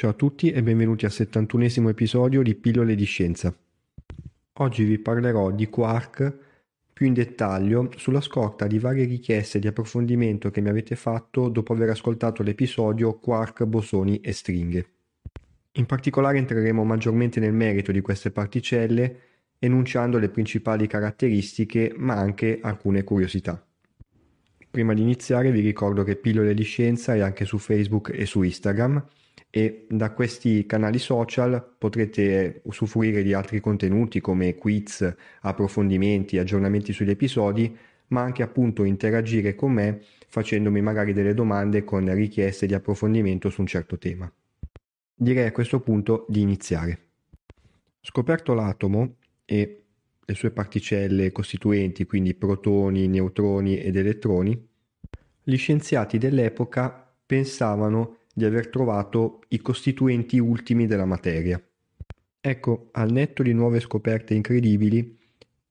Ciao a tutti e benvenuti al 71 episodio di Pillole di Scienza. Oggi vi parlerò di quark più in dettaglio sulla scorta di varie richieste di approfondimento che mi avete fatto dopo aver ascoltato l'episodio Quark, bosoni e stringhe. In particolare entreremo maggiormente nel merito di queste particelle enunciando le principali caratteristiche ma anche alcune curiosità. Prima di iniziare vi ricordo che Pillole di Scienza è anche su Facebook e su Instagram e da questi canali social potrete usufruire di altri contenuti come quiz, approfondimenti, aggiornamenti sugli episodi, ma anche appunto interagire con me facendomi magari delle domande con richieste di approfondimento su un certo tema. Direi a questo punto di iniziare. Scoperto l'atomo e le sue particelle costituenti, quindi protoni, neutroni ed elettroni, gli scienziati dell'epoca pensavano di aver trovato i costituenti ultimi della materia. Ecco, al netto di nuove scoperte incredibili,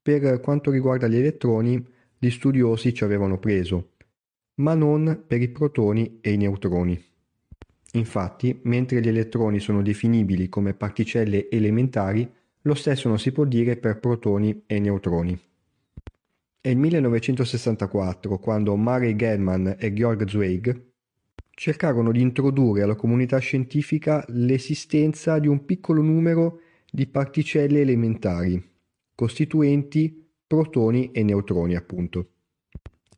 per quanto riguarda gli elettroni, gli studiosi ci avevano preso, ma non per i protoni e i neutroni. Infatti, mentre gli elettroni sono definibili come particelle elementari, lo stesso non si può dire per protoni e neutroni. È il 1964 quando Murray Gell-Mann e Georg Zweig cercarono di introdurre alla comunità scientifica l'esistenza di un piccolo numero di particelle elementari, costituenti protoni e neutroni appunto.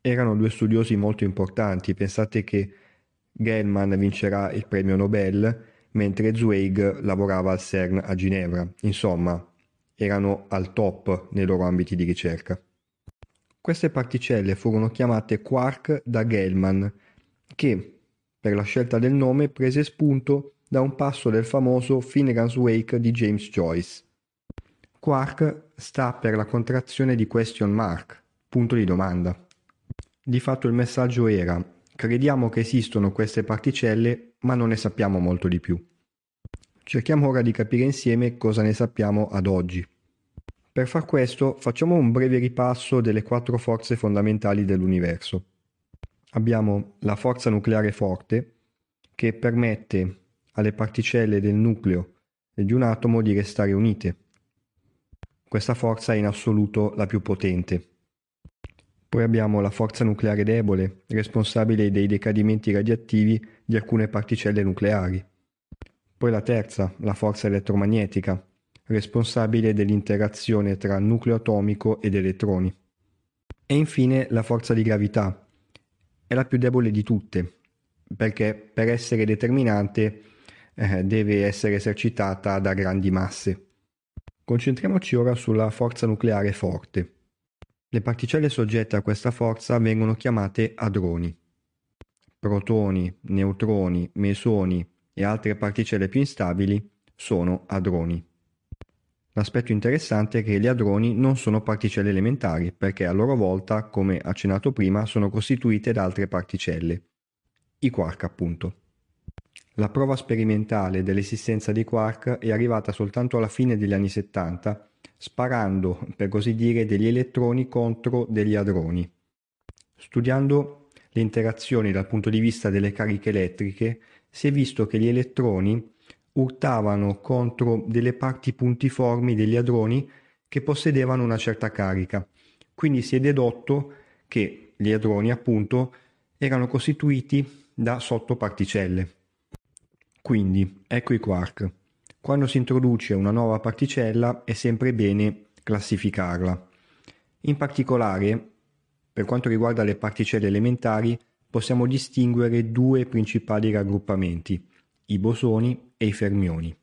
Erano due studiosi molto importanti, pensate che Gell-Mann vincerà il premio Nobel mentre Zweig lavorava al CERN a Ginevra, insomma erano al top nei loro ambiti di ricerca. Queste particelle furono chiamate quark da Gell-Mann, che per la scelta del nome prese spunto da un passo del famoso Finnegan's Wake di James Joyce. Quark sta per la contrazione di question mark, punto di domanda. Di fatto il messaggio era crediamo che esistono queste particelle ma non ne sappiamo molto di più. Cerchiamo ora di capire insieme cosa ne sappiamo ad oggi. Per far questo facciamo un breve ripasso delle quattro forze fondamentali dell'universo abbiamo la forza nucleare forte che permette alle particelle del nucleo di un atomo di restare unite. Questa forza è in assoluto la più potente. Poi abbiamo la forza nucleare debole, responsabile dei decadimenti radioattivi di alcune particelle nucleari. Poi la terza, la forza elettromagnetica, responsabile dell'interazione tra nucleo atomico ed elettroni. E infine la forza di gravità, è la più debole di tutte, perché per essere determinante eh, deve essere esercitata da grandi masse. Concentriamoci ora sulla forza nucleare forte. Le particelle soggette a questa forza vengono chiamate adroni. Protoni, neutroni, mesoni e altre particelle più instabili sono adroni. L'aspetto interessante è che gli hadroni non sono particelle elementari, perché a loro volta, come accennato prima, sono costituite da altre particelle, i quark appunto. La prova sperimentale dell'esistenza di quark è arrivata soltanto alla fine degli anni 70, sparando, per così dire, degli elettroni contro degli hadroni. Studiando le interazioni dal punto di vista delle cariche elettriche, si è visto che gli elettroni urtavano contro delle parti puntiformi degli hadroni che possedevano una certa carica. Quindi si è dedotto che gli hadroni, appunto, erano costituiti da sottoparticelle. Quindi, ecco i quark. Quando si introduce una nuova particella è sempre bene classificarla. In particolare, per quanto riguarda le particelle elementari, possiamo distinguere due principali raggruppamenti, i bosoni e i fermioni,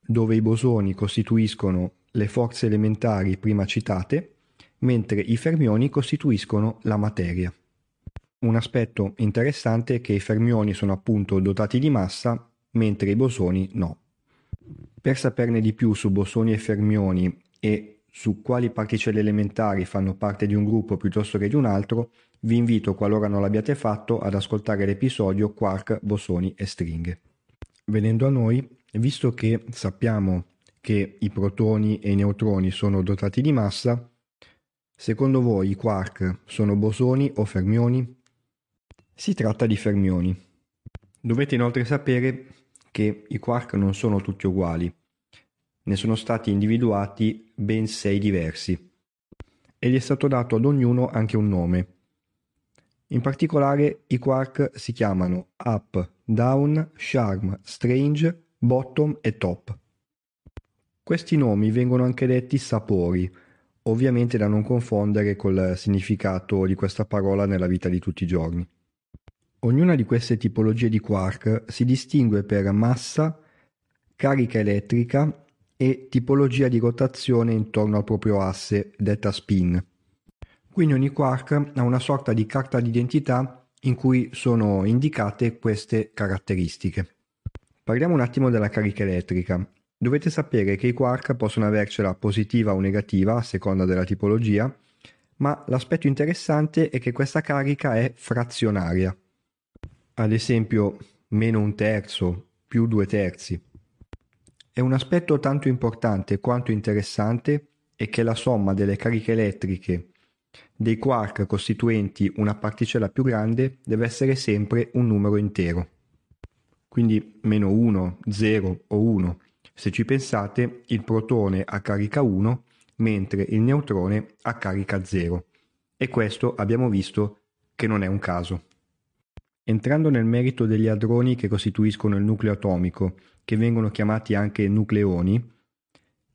dove i bosoni costituiscono le forze elementari prima citate, mentre i fermioni costituiscono la materia. Un aspetto interessante è che i fermioni sono appunto dotati di massa, mentre i bosoni no. Per saperne di più su bosoni e fermioni e su quali particelle elementari fanno parte di un gruppo piuttosto che di un altro, vi invito, qualora non l'abbiate fatto, ad ascoltare l'episodio Quark, bosoni e stringhe. Venendo a noi, visto che sappiamo che i protoni e i neutroni sono dotati di massa, secondo voi i quark sono bosoni o fermioni? Si tratta di fermioni. Dovete inoltre sapere che i quark non sono tutti uguali. Ne sono stati individuati ben sei diversi e gli è stato dato ad ognuno anche un nome. In particolare i quark si chiamano up, down, charm, strange, bottom e top. Questi nomi vengono anche detti sapori, ovviamente da non confondere col significato di questa parola nella vita di tutti i giorni. Ognuna di queste tipologie di quark si distingue per massa, carica elettrica e tipologia di rotazione intorno al proprio asse, detta spin. Quindi ogni quark ha una sorta di carta d'identità in cui sono indicate queste caratteristiche. Parliamo un attimo della carica elettrica. Dovete sapere che i quark possono avercela positiva o negativa a seconda della tipologia, ma l'aspetto interessante è che questa carica è frazionaria ad esempio meno un terzo, più due terzi. E un aspetto tanto importante quanto interessante è che la somma delle cariche elettriche dei quark costituenti una particella più grande deve essere sempre un numero intero. Quindi meno 1, 0 o 1. Se ci pensate, il protone ha carica 1, mentre il neutrone ha carica 0. E questo abbiamo visto che non è un caso. Entrando nel merito degli hadroni che costituiscono il nucleo atomico, che vengono chiamati anche nucleoni,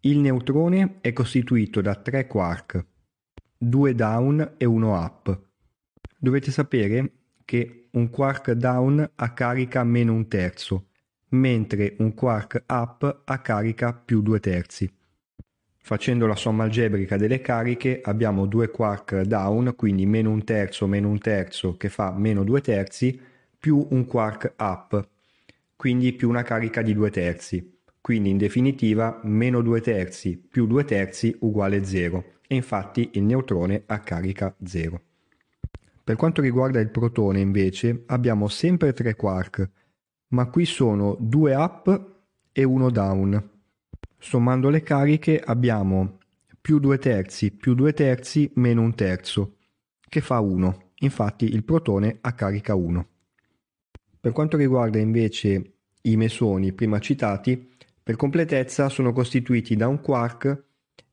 il neutrone è costituito da tre quark, due down e uno up. Dovete sapere che un quark down ha carica meno un terzo, mentre un quark up ha carica più due terzi. Facendo la somma algebrica delle cariche abbiamo due quark down, quindi meno un terzo meno un terzo che fa meno due terzi, più un quark up, quindi più una carica di due terzi. Quindi in definitiva meno due terzi più due terzi uguale 0 e infatti il neutrone ha carica 0. Per quanto riguarda il protone invece abbiamo sempre tre quark, ma qui sono due up e uno down Sommando le cariche abbiamo più 2 terzi più 2 terzi meno un terzo, che fa 1. Infatti il protone ha carica 1. Per quanto riguarda invece i mesoni prima citati, per completezza sono costituiti da un quark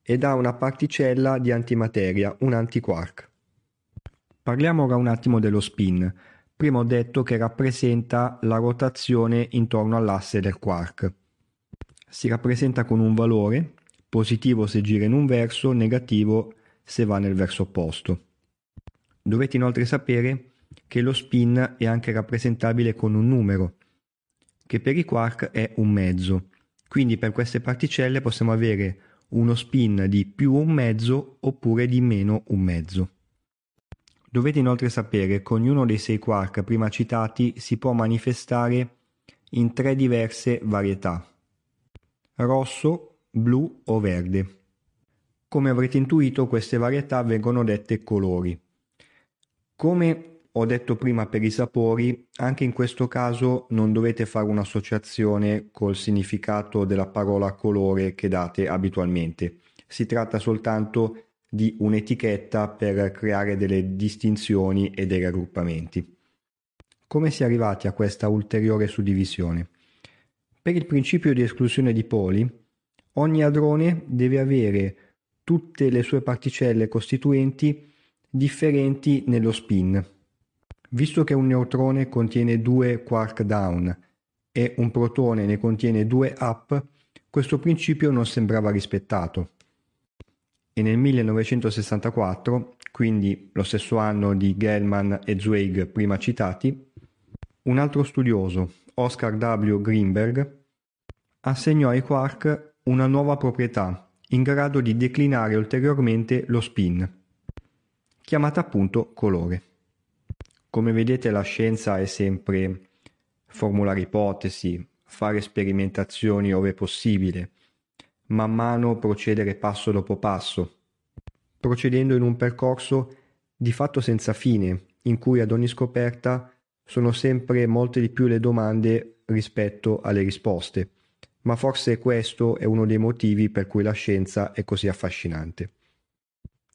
e da una particella di antimateria, un antiquark. Parliamo ora un attimo dello spin. Prima ho detto che rappresenta la rotazione intorno all'asse del quark si rappresenta con un valore, positivo se gira in un verso, negativo se va nel verso opposto. Dovete inoltre sapere che lo spin è anche rappresentabile con un numero, che per i quark è un mezzo. Quindi per queste particelle possiamo avere uno spin di più un mezzo oppure di meno un mezzo. Dovete inoltre sapere che ognuno dei sei quark prima citati si può manifestare in tre diverse varietà rosso, blu o verde. Come avrete intuito queste varietà vengono dette colori. Come ho detto prima per i sapori, anche in questo caso non dovete fare un'associazione col significato della parola colore che date abitualmente. Si tratta soltanto di un'etichetta per creare delle distinzioni e dei raggruppamenti. Come si è arrivati a questa ulteriore suddivisione? Per il principio di esclusione di poli, ogni hadrone deve avere tutte le sue particelle costituenti differenti nello spin. Visto che un neutrone contiene due quark down e un protone ne contiene due up, questo principio non sembrava rispettato. E nel 1964, quindi lo stesso anno di Gell-Mann e Zweig prima citati, un altro studioso, Oscar W. Greenberg, assegnò ai quark una nuova proprietà in grado di declinare ulteriormente lo spin, chiamata appunto colore. Come vedete la scienza è sempre formulare ipotesi, fare sperimentazioni ove possibile, man mano procedere passo dopo passo, procedendo in un percorso di fatto senza fine, in cui ad ogni scoperta sono sempre molte di più le domande rispetto alle risposte, ma forse questo è uno dei motivi per cui la scienza è così affascinante.